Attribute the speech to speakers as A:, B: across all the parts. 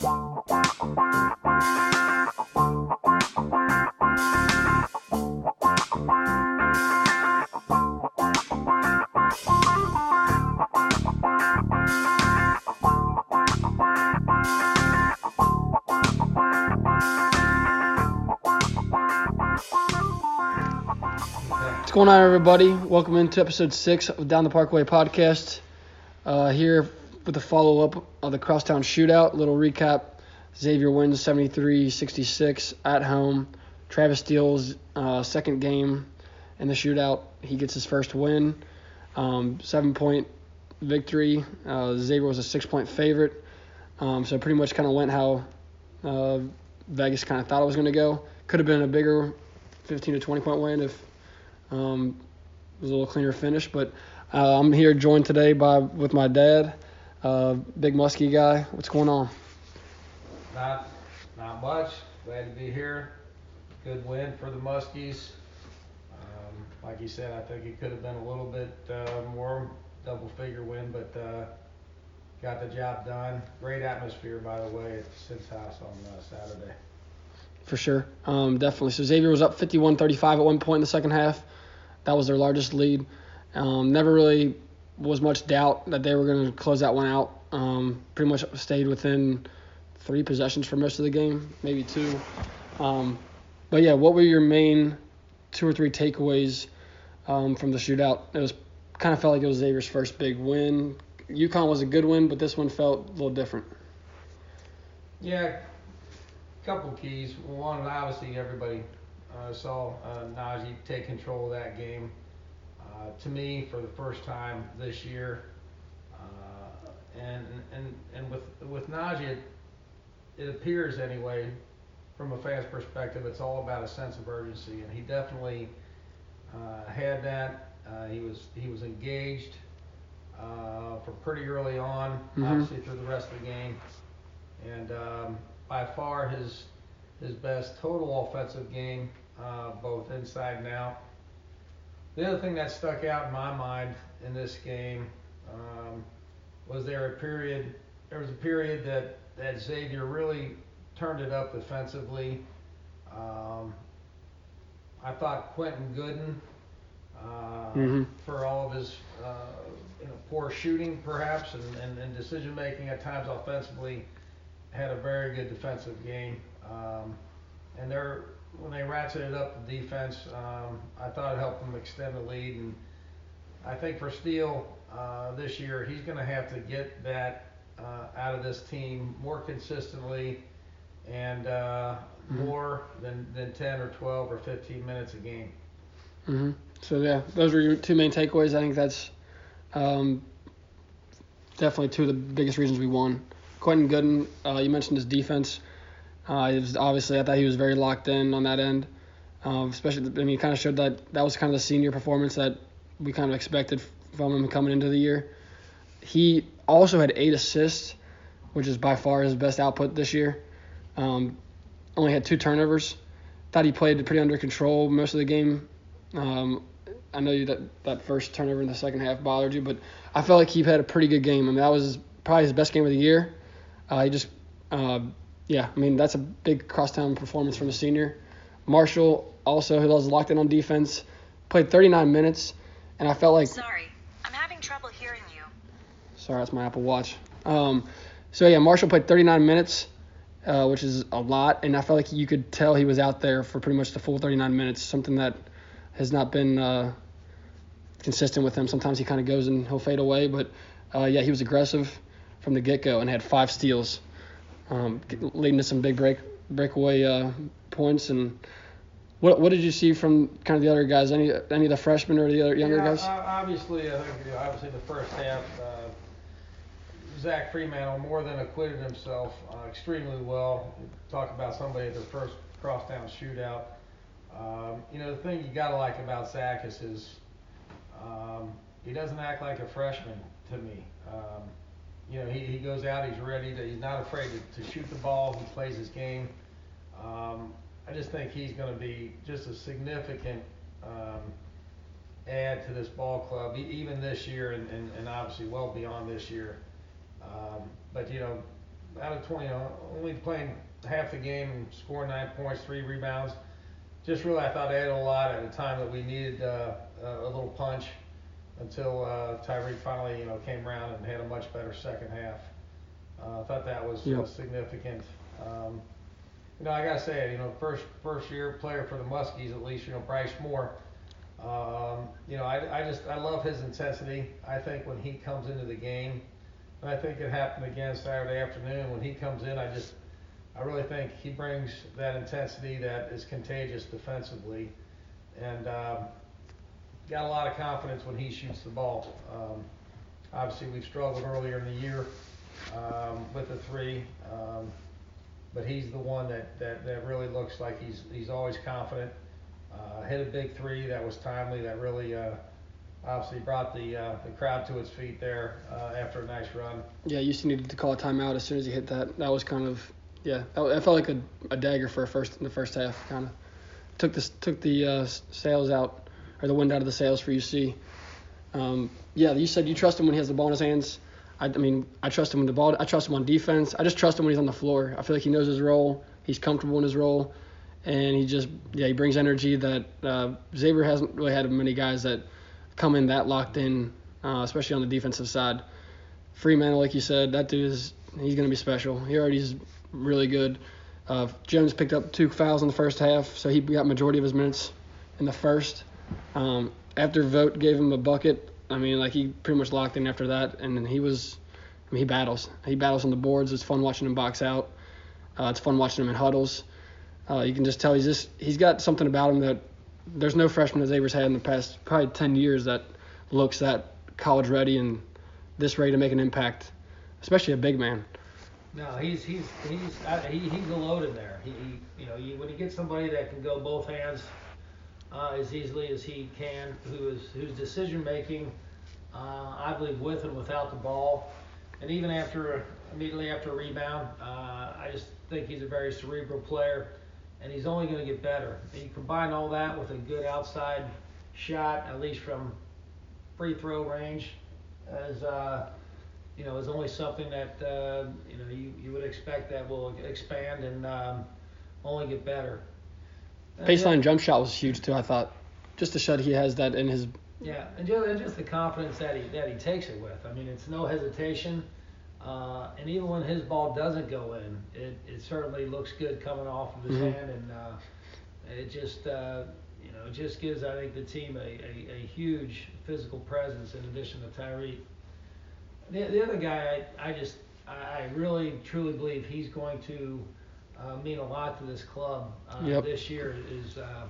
A: What's going on, everybody? Welcome into episode six of Down the Parkway podcast. Uh, here with the follow up of the Crosstown Shootout. Little recap Xavier wins 73 66 at home. Travis Steele's uh, second game in the shootout. He gets his first win. Um, seven point victory. Uh, Xavier was a six point favorite. Um, so pretty much kind of went how uh, Vegas kind of thought it was going to go. Could have been a bigger 15 to 20 point win if um, it was a little cleaner finish, but uh, I'm here joined today by with my dad, uh, big musky guy. What's going on?
B: Not, not much. Glad to be here. Good win for the Muskies. Um, like you said, I think it could have been a little bit uh, more double figure win, but uh, got the job done. Great atmosphere, by the way, at Sid's house on uh, Saturday.
A: For sure, um, definitely. So Xavier was up 51-35 at one point in the second half. That was their largest lead. Um, never really was much doubt that they were going to close that one out. Um, pretty much stayed within three possessions for most of the game, maybe two. Um, but yeah, what were your main two or three takeaways um, from the shootout? It was kind of felt like it was Xavier's first big win. UConn was a good win, but this one felt a little different.
B: Yeah, couple keys. One, obviously, everybody uh, saw uh, Naji take control of that game. Uh, to me, for the first time this year, uh, and and and with with Naji, it, it appears anyway, from a fan's perspective, it's all about a sense of urgency, and he definitely uh, had that. Uh, he was he was engaged uh, from pretty early on,
A: Mhm.
B: obviously through the rest of the game, and um, by far his his best total offensive game, uh, both inside and out. The other thing that stuck out in my mind in this game um, was there a period. There was a period that that Xavier really turned it up defensively. Um, I thought Quentin Goodin, uh,
A: Mhm.
B: for all of his uh, you know, poor shooting perhaps and, and, and decision making at times offensively, had a very good defensive game. Um, and they're when they ratcheted up the defense, um, I thought it helped them extend the lead. And I think for Steele uh, this year, he's going to have to get that uh, out of this team more consistently and uh,
A: Mhm.
B: more than, than 10 or 12 or 15 minutes a game.
A: hmm So yeah, those are your two main takeaways. I think that's um, definitely two of the biggest reasons we won. Quentin Goodin, uh, you mentioned his defense. Uh, it was obviously, I thought he was very locked in on that end. Um, especially, I mean, he kind of showed that that was kind of the senior performance that we kind of expected from him coming into the year. He also had eight assists, which is by far his best output this year. Um, only had two turnovers. Thought he played pretty under control most of the game. Um, I know you that that first turnover in the second half bothered you, but I felt like he had a pretty good game. I mean, that was probably his best game of the year. Uh, he just, uh, yeah, I mean, that's a big crosstown performance from a senior. Marshall also, who was locked in on defense, played 39 minutes, and I felt like
C: Sorry, I'm having trouble hearing you.
A: Sorry, that's my Apple Watch. Um, so yeah, Marshall played 39 minutes, uh, which is a lot, and I felt like you could tell he was out there for pretty much the full 39 minutes. Something that has not been uh, consistent with him. Sometimes he kind of goes and he'll fade away, but uh, yeah, he was aggressive from the get-go and had five steals, um, leading to some big break breakaway uh, points. And what what did you see from kind of the other guys? Any any of the freshmen or the other younger
B: yeah,
A: guys?
B: uh, obviously, I think you know, obviously the first half, uh, Zach Freemantle more than acquitted himself uh, extremely well. Talk about somebody at their first crosstown shootout. Um, you know, the thing you gotta like about Zach is his. Um, he doesn't act like a freshman to me. Um, you know, he, he goes out, he's ready to, he's not afraid to, to shoot the ball, he plays his game. Um, I just think he's going to be just a significant um, add to this ball club, e- even this year and, and, and obviously well beyond this year. Um, but, you know,
D: out of 20, uh, only playing half the game and scoring nine points, three rebounds. Just really, I thought added a lot at a time that we needed uh, a little punch until uh, Tyrique finally, you know, came around and had a much better second half. Uh, I thought that was
A: Yep.
D: significant. Um, you know, I gotta say it. You know, first first year player for the Muskies, at least. You know, Bryce Moore. Um, you know, I, I just I love his intensity. I think when he comes into the game, and I think it happened again Saturday afternoon when he comes in. I just I really think he brings that intensity that is contagious defensively, and um, got a lot of confidence when he shoots the ball. Um, obviously, we've struggled earlier in the year um, with the three, um, but he's the one that, that, that really looks like he's he's always confident. Uh, hit a big three that was timely. That really uh, obviously brought the uh, the crowd to its feet there uh, after a nice run.
A: Yeah, UC needed to call a timeout as soon as he hit that. That was kind of yeah. That felt like a, a dagger for a first in the first half. Kind of took the took the uh, sails out or the wind out of the sails for UC. Um, yeah, you said you trust him when he has the ball in his hands. I, I mean, I trust him when the ball. I trust him on defense. I just trust him when he's on the floor. I feel like he knows his role. He's comfortable in his role, and he just yeah he brings energy that uh, Xavier hasn't really had many guys that come in that locked in, uh, especially on the defensive side. Freeman, like you said, that dude is he's gonna be special. He already is really good. Uh, Jones picked up two fouls in the first half, so he got majority of his minutes in the first. Um, after Vote gave him a bucket, I mean, like he pretty much locked in after that, and then he was, I mean, he battles. He battles on the boards. It's fun watching him box out. Uh, it's fun watching him in huddles. Uh, you can just tell he's just he's got something about him that there's no freshman that Xavier's had in the past probably 10 years that looks that college ready and this ready to make an impact, especially a big man.
B: No, he's he's he's uh, he, he's a load in there. He, he you know you, when you get somebody that can go both hands uh, as easily as he can, who is whose decision making, uh, I believe with and without the ball, and even after immediately after a rebound, uh, I just think he's a very cerebral player, and he's only going to get better. And you combine all that with a good outside shot, at least from free throw range, as uh, you know, is only something that uh, you know you, you would expect that will expand and um, only get better. And
A: Baseline jump shot was huge too. I thought, just to show that he has that in his.
B: Yeah, and just, and just the confidence that he that he takes it with. I mean, it's no hesitation. Uh, and even when his ball doesn't go in, it, it certainly looks good coming off of his
A: Mhm.
B: hand, and uh, it just uh, you know it just gives I think the team a, a, a huge physical presence in addition to Tyrique. The, the other guy, I, I just I really truly believe he's going to uh, mean a lot to this club uh,
A: Yep.
B: this year is uh,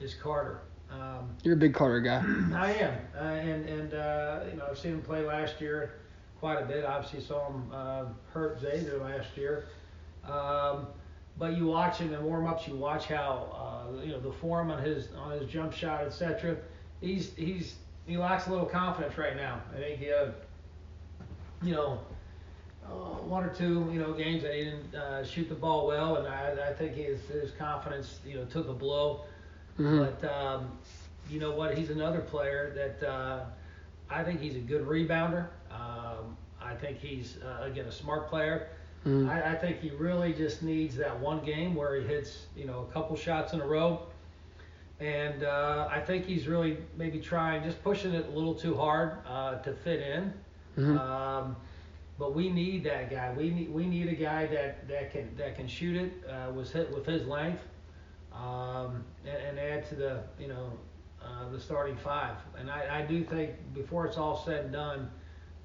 B: is Carter. Um,
A: You're a big Carter guy.
B: I am, uh, and and uh, you know I've seen him play last year quite a bit. Obviously saw him uh, hurt Xavier last year. Um, but you watch him in warm-ups, you watch how uh, you know the form on his on his jump shot, etc. He's he's he lacks a little confidence right now. I think he, uh, you know, uh, one or two you know games that he didn't uh, shoot the ball well, and I, I think his his confidence you know took a blow.
A: Mhm.
B: But um, you know what? He's another player that uh, I think he's a good rebounder. Um, I think he's uh, again a smart player.
A: Mhm.
B: I, I think he really just needs that one game where he hits you know a couple shots in a row. And uh, I think he's really maybe trying, just pushing it a little too hard uh, to fit in.
A: Mhm.
B: Um, but we need that guy. We need we need a guy that, that can that can shoot it uh, with hit with his length, um, and, and add to the you know uh, the starting five. And I, I do think before it's all said and done,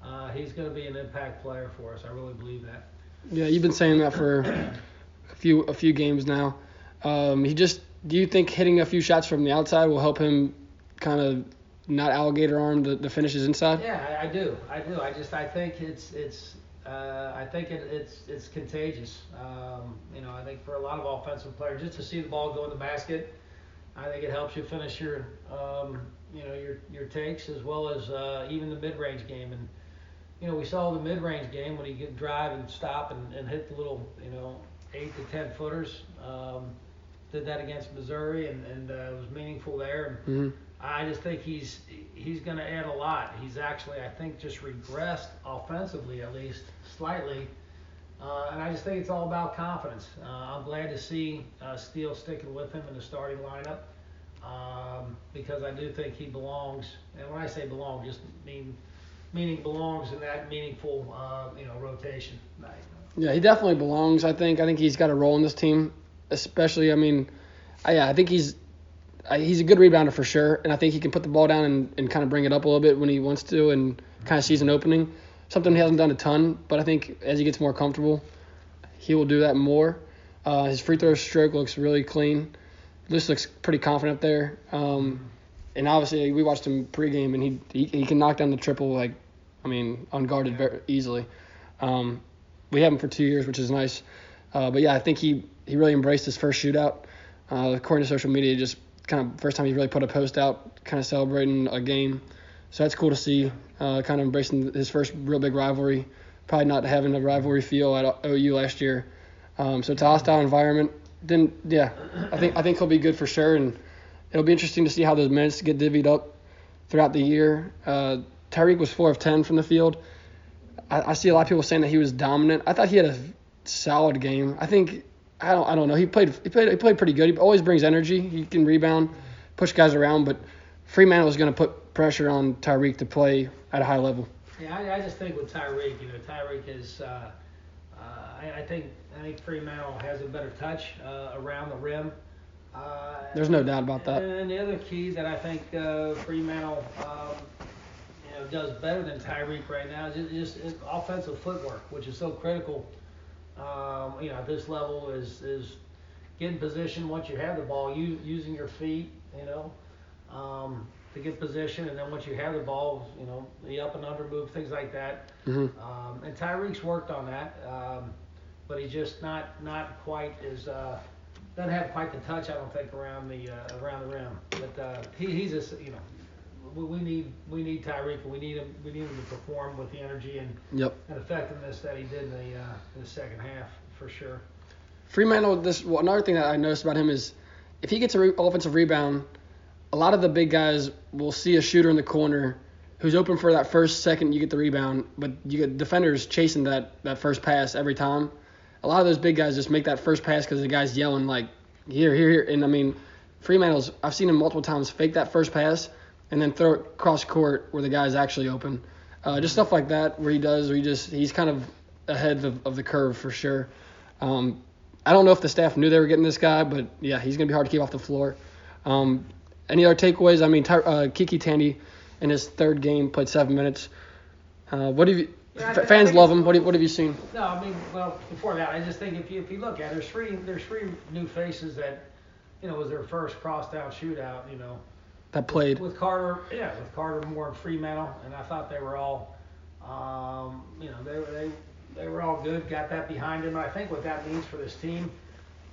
B: uh, he's going to be an impact player for us. I really believe that.
A: Yeah, you've been saying that for a few a few games now. Um, he just. Do you think hitting a few shots from the outside will help him kind of not alligator arm the, the finishes inside?
B: Yeah, I, I do. I do. I just I think it's it's uh, I think it, it's it's contagious. Um, you know, I think for a lot of offensive players, just to see the ball go in the basket, I think it helps you finish your um, you know your your takes as well as uh, even the mid range game. And you know, we saw the mid range game when he could drive and stop and, and hit the little you know eight to ten footers. Um, did that against Missouri and and uh, it was meaningful there. And,
A: hmm
B: I just think he's he's going to add a lot. He's actually, I think, just regressed offensively at least slightly. Uh, and I just think it's all about confidence. Uh, I'm glad to see uh, Steele sticking with him in the starting lineup um, because I do think he belongs. And when I say belong, just mean meaning belongs in that meaningful, uh, you know, rotation.
A: Yeah, he definitely belongs. I think. I think he's got a role in this team, especially. I mean, I, yeah, I think he's he's a good rebounder for sure, and I think he can put the ball down and, and kind of bring it up a little bit when he wants to, and kind of sees an opening. Something he hasn't done a ton, but I think as he gets more comfortable, he will do that more. Uh, his free throw stroke looks really clean. This looks pretty confident up there. Um, and obviously, we watched him pregame, and he, he he can knock down the triple like, I mean, unguarded very easily. Um, we have him for two years, which is nice. Uh, but yeah, I think he he really embraced his first shootout. Uh, according to social media, just kind of first time he really put a post out, kind of celebrating a game. So that's cool to see. Uh, kind of embracing his first real big rivalry. Probably not having a rivalry feel at OU last year. Um, so it's a hostile environment. Then yeah, I think I think he'll be good for sure, and it'll be interesting to see how those minutes get divvied up throughout the year. Uh, Tyrique was four of ten from the field. I, I see a lot of people saying that he was dominant. I thought he had a solid game. I think I don't I don't know. He played he played he played pretty good. He always brings energy. He can rebound, push guys around, but Freemantle was going to put pressure on Tyrique to play at a high level.
B: Yeah, I, I just think with Tyrique, you know, Tyrique is. Uh, uh, I, I think I think Freemantle has a better touch uh, around the rim. Uh,
A: There's no doubt about that.
B: And the other key that I think uh, Freemantle um, you know, does better than Tyrique right now is just, just offensive footwork, which is so critical. Um, you know, at this level is is getting position once you have the ball, you, using your feet, you know, um, to get position, and then once you have the ball, you know, the up and under move, things like that.
A: Mm-hmm.
B: Um, and Tyrique's worked on that, um, but he's just not not quite as uh, doesn't have quite the touch I don't think around the uh, around the rim. But uh, he, he's a you know we, we need we need Tyrique. We need him we need him to perform with the energy and,
A: Yep.
B: and effectiveness that he did in the uh, in the second half for sure.
A: Freemantle, this well, another thing that I noticed about him is if he gets a re- offensive rebound, a lot of the big guys will see a shooter in the corner who's open for that first second you get the rebound, but you get defenders chasing that that first pass every time. A lot of those big guys just make that first pass because the guy's yelling like here, here, here, and I mean Freemantle's I've seen him multiple times fake that first pass and then throw it cross court where the guy's actually open. Uh, just stuff like that where he does, where he just he's kind of ahead of, of the curve for sure. Um, I don't know if the staff knew they were getting this guy, but yeah, he's gonna be hard to keep off the floor. Um, any other takeaways? I mean, Ty, uh, KyKy Tandy in his third game played seven minutes. Uh, what have you?
B: Yeah,
A: f- fans love him. What have, what have you seen?
B: No, I mean, well, before that, I just think if you if you look at it, there's three there's three new faces that, you know, was their first crosstown shootout. You know,
A: That played.
B: with Carter, yeah, with Carter Moore and Freemantle, and I thought they were all, um, you know, they were they they were all good. Got that behind them. I think what that means for this team,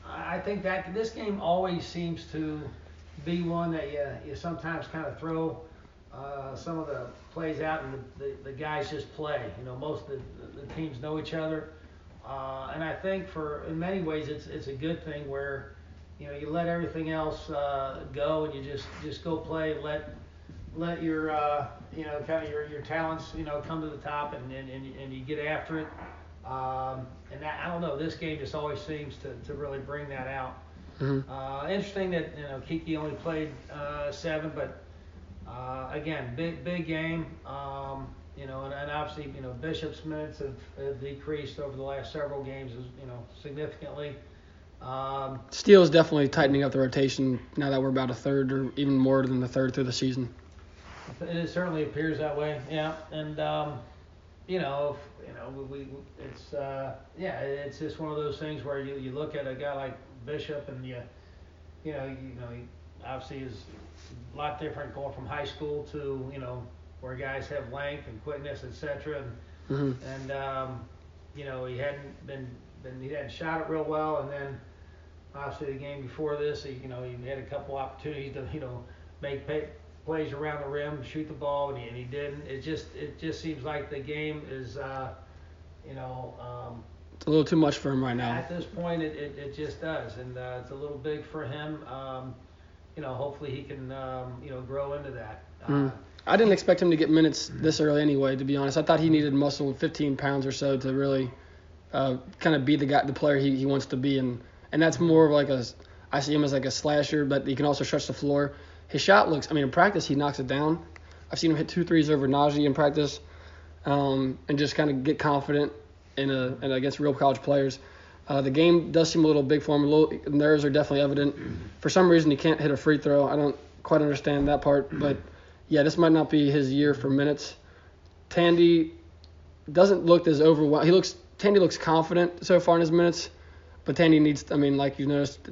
B: I I think that this game always seems to be one that you you sometimes kind of throw uh, some of the plays out and the, the, the guys just play. You know, most of the, the teams know each other, uh, and I think for in many ways it's it's a good thing where you know you let everything else uh, go and you just just go play let let your uh, you know kind of your, your talents you know come to the top and and, and, and you get after it. Um, and that, I don't know this game just always seems to, to really bring that out.
A: Mhm.
B: uh, interesting that you know KyKy only played uh, seven but uh, again big big game. Um, you know and, and obviously you know Bishop's minutes have, have decreased over the last several games you know significantly um,
A: Steele's definitely tightening up the rotation now that we're about a third or even more than the third through the season.
B: It certainly appears that way, yeah. And um, you know, if, you know, we, we it's uh, yeah, it's just one of those things where you, you look at a guy like Bishop and you you know you know he obviously is a lot different going from high school to you know where guys have length and quickness, etc. And
A: hmm
B: and um, you know he hadn't been, been he hadn't shot it real well, and then obviously the game before this, you know he had a couple opportunities to you know make pay, plays around the rim, shoot the ball, and he, and he didn't. It just it just seems like the game is uh, you know um,
A: It's a little too much for him right now.
B: at this point it, it, it just does, and uh, it's a little big for him. Um, you know hopefully he can um, you know grow into that. Uh,
A: Mm. I didn't expect him to get minutes this early anyway, to be honest. I thought he needed muscle 15 pounds or so to really uh, kind of be the guy, the player he, he wants to be, and and that's more of like a I see him as like a slasher, but he can also stretch the floor. His shot looks, I mean, in practice he knocks it down. I've seen him hit two threes over Naji in practice, um, and just kind of get confident in a and against real college players. Uh, the game does seem a little big for him. Little nerves are definitely evident. For some reason, he can't hit a free throw. I don't quite understand that part, but yeah, this might not be his year for minutes. Tandy doesn't look as overwhelmed. He looks Tandy looks confident so far in his minutes, but Tandy needs. I mean, like you noticed,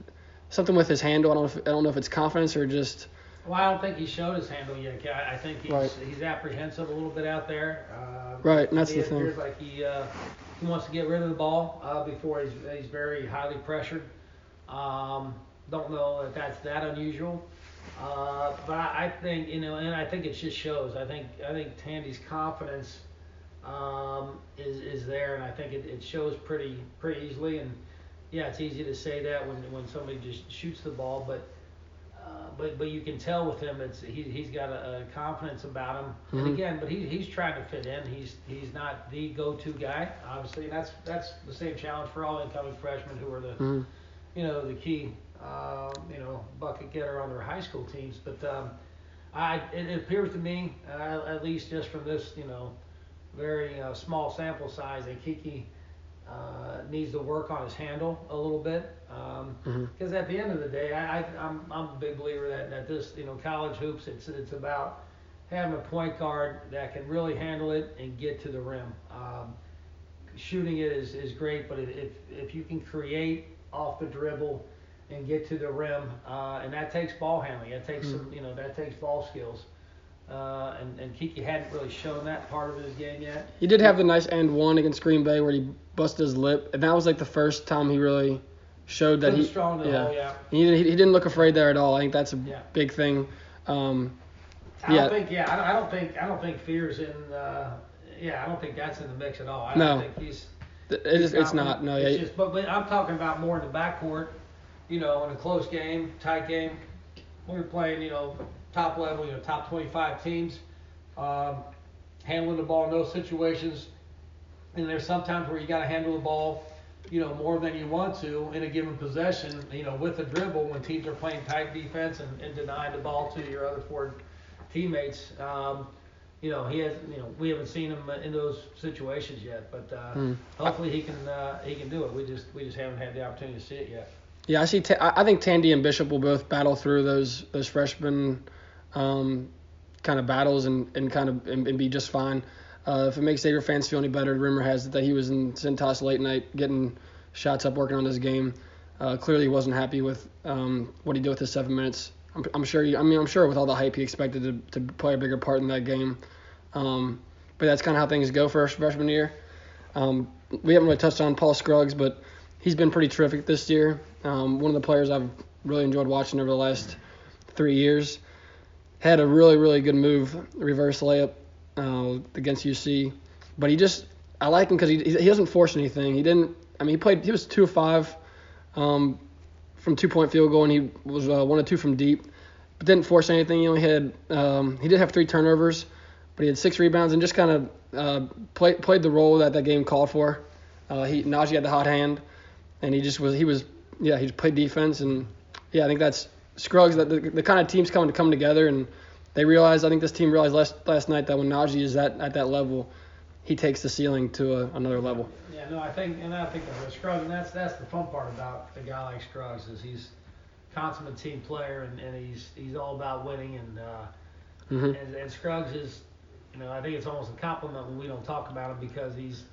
A: something with his handle. I don't know if, I don't know if it's confidence or just.
B: Well, I don't think he showed his handle yet. I I think he's
A: Right.
B: he's apprehensive a little bit out there. Uh,
A: Right, and that's the thing.
B: like he uh, he wants to get rid of the ball uh, before he's he's very highly pressured. Um, don't know if that's that unusual. Uh, but I, I think you know, and I think it just shows. I think I think Tandy's confidence um, is is there, and I think it, it shows pretty pretty easily. And yeah, it's easy to say that when when somebody just shoots the ball, but uh, but but you can tell with him, it's he he's got a, a confidence about him.
A: Mhm.
B: And again, but he he's trying to fit in. He's he's not the go-to guy, obviously. And that's that's the same challenge for all incoming freshmen who are the
A: Mhm.
B: you know, the key, um, you know, bucket getter on their high school teams. But um, I, it, it appears to me, uh, at least just from this, you know, very uh, small sample size, that KyKy uh, needs to work on his handle a little bit. Because
A: Mhm.
B: at the end of the day, I, I, I'm, I'm a big believer that, that this, you know, college hoops, it's, it's about having a point guard that can really handle it and get to the rim. Um, shooting it is, is great, but if, if, if you can create off the dribble and get to the rim, uh, and that takes ball handling, that takes some, you know, that takes ball skills. Uh, and, and KyKy hadn't really shown that part of his game yet.
A: He did have the nice end one against Green Bay where he busted his lip, and that was like the first time he really showed that
B: Pretty
A: he.
B: strong
A: yeah.
B: hole, yeah.
A: He, didn't- he didn't look afraid there at all. I think that's a
B: Yeah.
A: big thing. Um,
B: I
A: Yeah.
B: don't think, yeah, I don't, I don't think, I don't think Fear's in, uh, yeah, I don't think that's in the mix at all. I
A: No.
B: don't think he's.
A: it is,
B: he's
A: it's not. No,
B: It's
A: yeah.
B: just, but, but I'm talking about more in the backcourt, you know, in a close game, tight game. We were playing, you know, top level, you know, top 25 teams, um, handling the ball in those situations. And there's sometimes where you got to handle the ball, you know, more than you want to in a given possession, you know, with a dribble when teams are playing tight defense and, and denying the ball to your other four teammates. Um, you know, he has, you know, we haven't seen him in those situations yet, but uh,
A: Hmm.
B: hopefully he can uh, he can do it. We just we just haven't had the opportunity to see it yet.
A: Yeah, I see. Ta- I I think Tandy and Bishop will both battle through those those freshman um, kind of battles and, and kind of and, and be just fine. Uh, if it makes Xavier fans feel any better, rumor has it that he was in Cintas late night getting shots up, working on his game. Uh, clearly, wasn't happy with um, what he did with his seven minutes. I'm, I'm sure. He, I mean, I'm sure with all the hype, he expected to, to play a bigger part in that game. Um, but that's kind of how things go for freshman year. Um, we haven't really touched on Paul Scruggs, but he's been pretty terrific this year. Um, one of the players I've really enjoyed watching over the last three years. Had a really, really good move, reverse layup uh, against UC. But he just, I like him because he, he doesn't force anything. He didn't, I mean, he played, he was two of five um, from two point field goal, and he was uh, one of two from deep, but didn't force anything. He only had, um, he did have three turnovers, but he had six rebounds and just kind of uh, played played the role that that game called for. Uh, he Naji had the hot hand, and he just was he was yeah he just played defense and yeah I think that's Scruggs that the, the kind of teams coming to come together and they realized I think this team realized last last night that when Naji is at at that level, he takes the ceiling to a, another level.
B: Yeah, no, I think, and I think that Scruggs, and that's that's the fun part about a guy like Scruggs is he's a consummate team player and, and he's he's all about winning and uh,
A: hmm
B: and, and Scruggs is, you know, I think it's almost a compliment when we don't talk about him because he's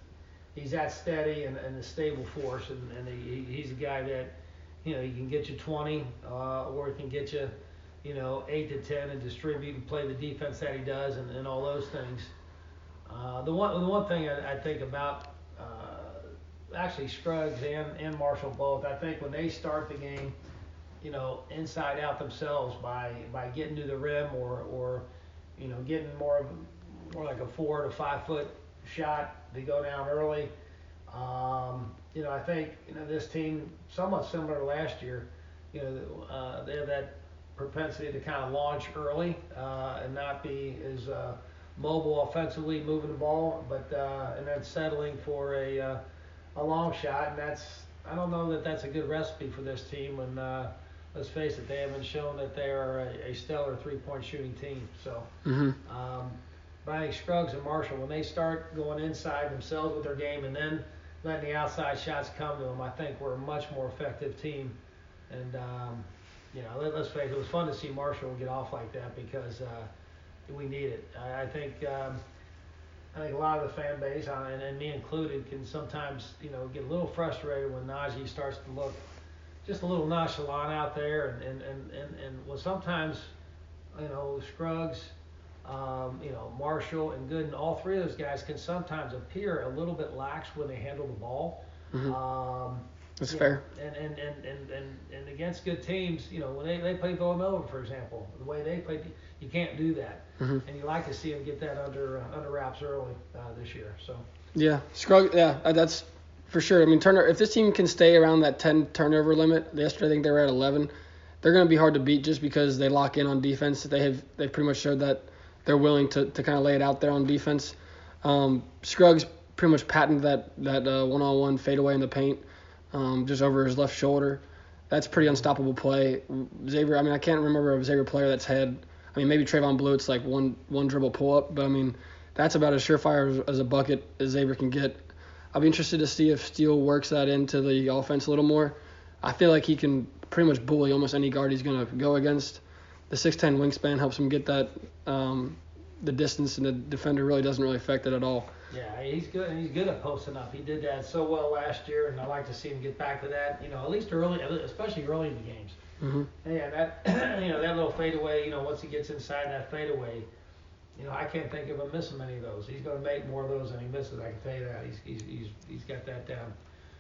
B: he's that steady and, and a stable force and, and he, he's a guy that, you know, he can get you 20 uh, or he can get you, you know, 8 to 10 and distribute and play the defense that he does and, and all those things. Uh, the one the one thing I, I think about uh, actually Scruggs and, and Marshall both, I think when they start the game, you know, inside out themselves by by getting to the rim or or you know getting more of more like a four to five foot shot. They go down early. Um, you know, I think you know this team somewhat similar to last year. You know, uh, they have that propensity to kind of launch early uh, and not be as uh, mobile offensively, moving the ball, but uh, and then settling for a uh, a long shot, and that's I don't know that that's a good recipe for this team. When uh, let's face it, they haven't shown that they are a, a stellar three-point shooting team. So.
A: hmm
B: Um, but I think Scruggs and Marshall, when they start going inside themselves with their game and then letting the outside shots come to them, I think we're a much more effective team. And um, you know, let, let's face it, it was fun to see Marshall get off like that because uh, we need it. I, I think um, I think a lot of the fan base, and, and me included, can sometimes you know get a little frustrated when Naji starts to look just a little nonchalant out there, and and and and, and well sometimes you know Scruggs um, you know, Marshall and Goodin, all three of those guys can sometimes appear a little bit lax when they handle the ball.
A: hmm
B: Um,
A: That's fair.
B: know, and, and, and, and, and, and against good teams, you know, when they, they play Villanova, for example, the way they play, you can't do that.
A: hmm
B: And you like to see them get that under uh, under wraps early uh, this year. So
A: Yeah, Scruggs. Yeah, uh, that's for sure. I mean, turner. If this team can stay around that 10 turnover limit, yesterday I think they were at 11. They're going to be hard to beat just because they lock in on defense. They have they pretty much showed that they're willing to, to kind of lay it out there on defense. Um, Scruggs pretty much patented that that uh, one-on-one fadeaway in the paint, um, just over his left shoulder. That's pretty unstoppable play. Xavier. I mean, I can't remember a Xavier player that's had. I mean, maybe Trevon Bluiett. It's like one one dribble pull up, but I mean, that's about as surefire as, as a bucket as Xavier can get. I'll be interested to see if Steele works that into the offense a little more. I feel like he can pretty much bully almost any guard he's going to go against. The 6'10 wingspan helps him get that um, the distance, and the defender really doesn't really affect it at all.
B: yeah, he's good. He's good at posting up. He did that so well last year, and I like to see him get back to that. You know, at least early, especially early in the games.
A: hmm
B: Yeah, that you know that little fadeaway. You know, once he gets inside that fadeaway, you know I can't think of him missing many of those. He's going to make more of those than he misses. I can tell you that. He's he's he's, he's got that down.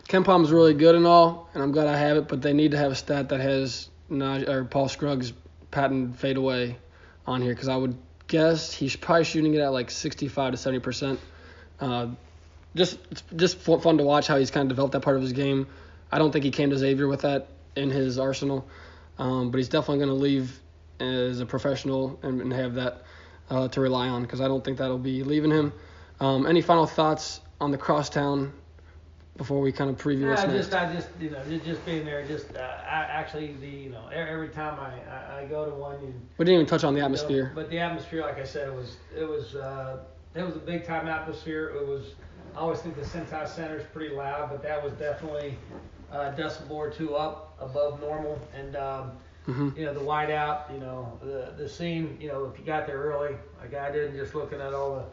A: KenPom's really good and all, and I'm glad I have it, but they need to have a stat that has Naj, or Paul Scruggs patent fadeaway on here because I would guess he's probably shooting it at like 65 to 70 percent. Uh, just just fun to watch how he's kind of developed that part of his game. I don't think he came to Xavier with that in his arsenal, um, but he's definitely going to leave as a professional and, and have that uh, to rely on because I don't think that'll be leaving him. Um, any final thoughts on the crosstown before we kind of preview what's
B: I
A: next?
B: just I just you know just, just being there. Just uh, I, actually the you know every time I, I, I go to one you.
A: We didn't even touch on the
B: you know,
A: atmosphere.
B: but the atmosphere, like I said, it was it was uh, it was a big time atmosphere. It was I always think the Cintas Center is pretty loud, but that was definitely uh, decibel or two up above normal. And um,
A: hmm
B: you know the whiteout, you know the the scene. You know if you got there early, like I did, and just looking at all the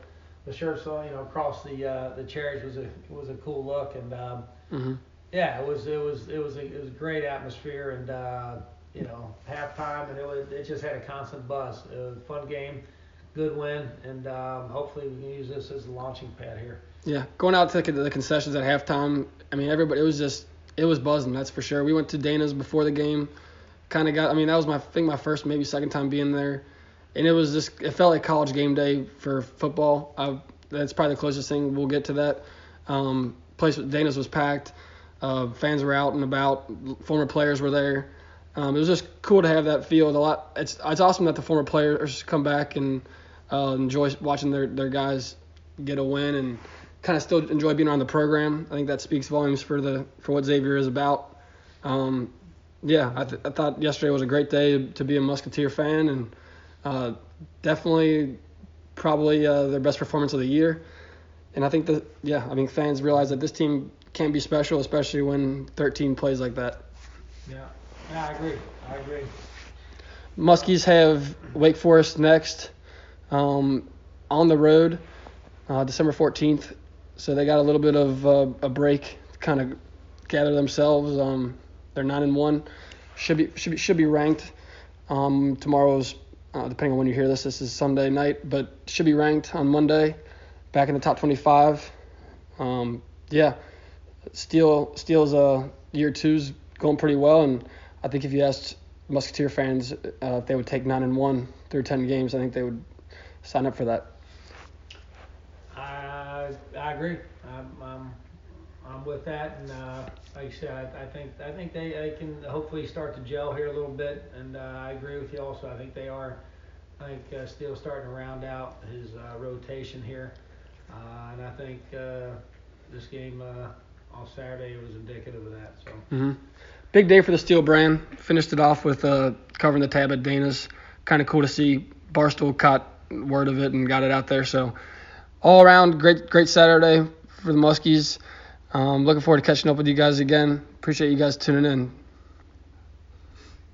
B: the shirts you know across the uh, the cherries was a was a cool look. And um,
A: hmm
B: yeah, it was it was it was a, it was a great atmosphere and uh, you know halftime and it was it just had a constant buzz. It was a fun game, good win, and um, hopefully we can use this as a launching pad here.
A: Yeah, going out to the, the concessions at halftime. I mean, everybody. It was just it was buzzing. That's for sure. We went to Dana's before the game. Kind of got. I mean, that was my I think my first maybe second time being there, and it was just it felt like college game day for football. I, that's probably the closest thing we'll get to that. Um, place Dana's was packed. Uh, fans were out and about. Former players were there. Um, it was just cool to have that field. A lot. It's it's awesome that the former players come back and uh, enjoy watching their their guys get a win and kind of still enjoy being around the program. I think that speaks volumes for the for what Xavier is about. Um, yeah, I, th- I thought yesterday was a great day to be a Musketeer fan and uh, definitely probably uh, their best performance of the year. And I think that yeah, I mean fans realize that this team can be special, especially when 13 plays like that.
B: Yeah, yeah, I agree. I agree.
A: Muskies have Wake Forest next um, on the road, uh, December 14th. So they got a little bit of uh, a break, to kind of gather themselves. Um, they're nine and one, should be should be should be ranked. Um, tomorrow's uh, depending on when you hear this, this is Sunday night, but should be ranked on Monday, back in the top 25. Um, yeah, Steele Steele's uh, year two's going pretty well, and I think if you asked Musketeer fans uh, if they would take nine and one through ten games, I think they would sign up for that.
B: I I agree. I'm I'm, um, with that. And uh, like I said, I, I, think I think they, they can hopefully start to gel here a little bit. And uh, I agree with you also. I think they are. I think uh, Steele's starting to round out his uh, rotation here, uh, and I think uh, this game uh, on Saturday was indicative of that. So.
A: Mm-hmm. Big day for the Steele brand. Finished it off with covering the tab at Dana's. Kind of cool to see Barstool caught word of it and got it out there. So all around great great Saturday for the Muskies. Um, looking forward to catching up with you guys again. Appreciate you guys tuning in.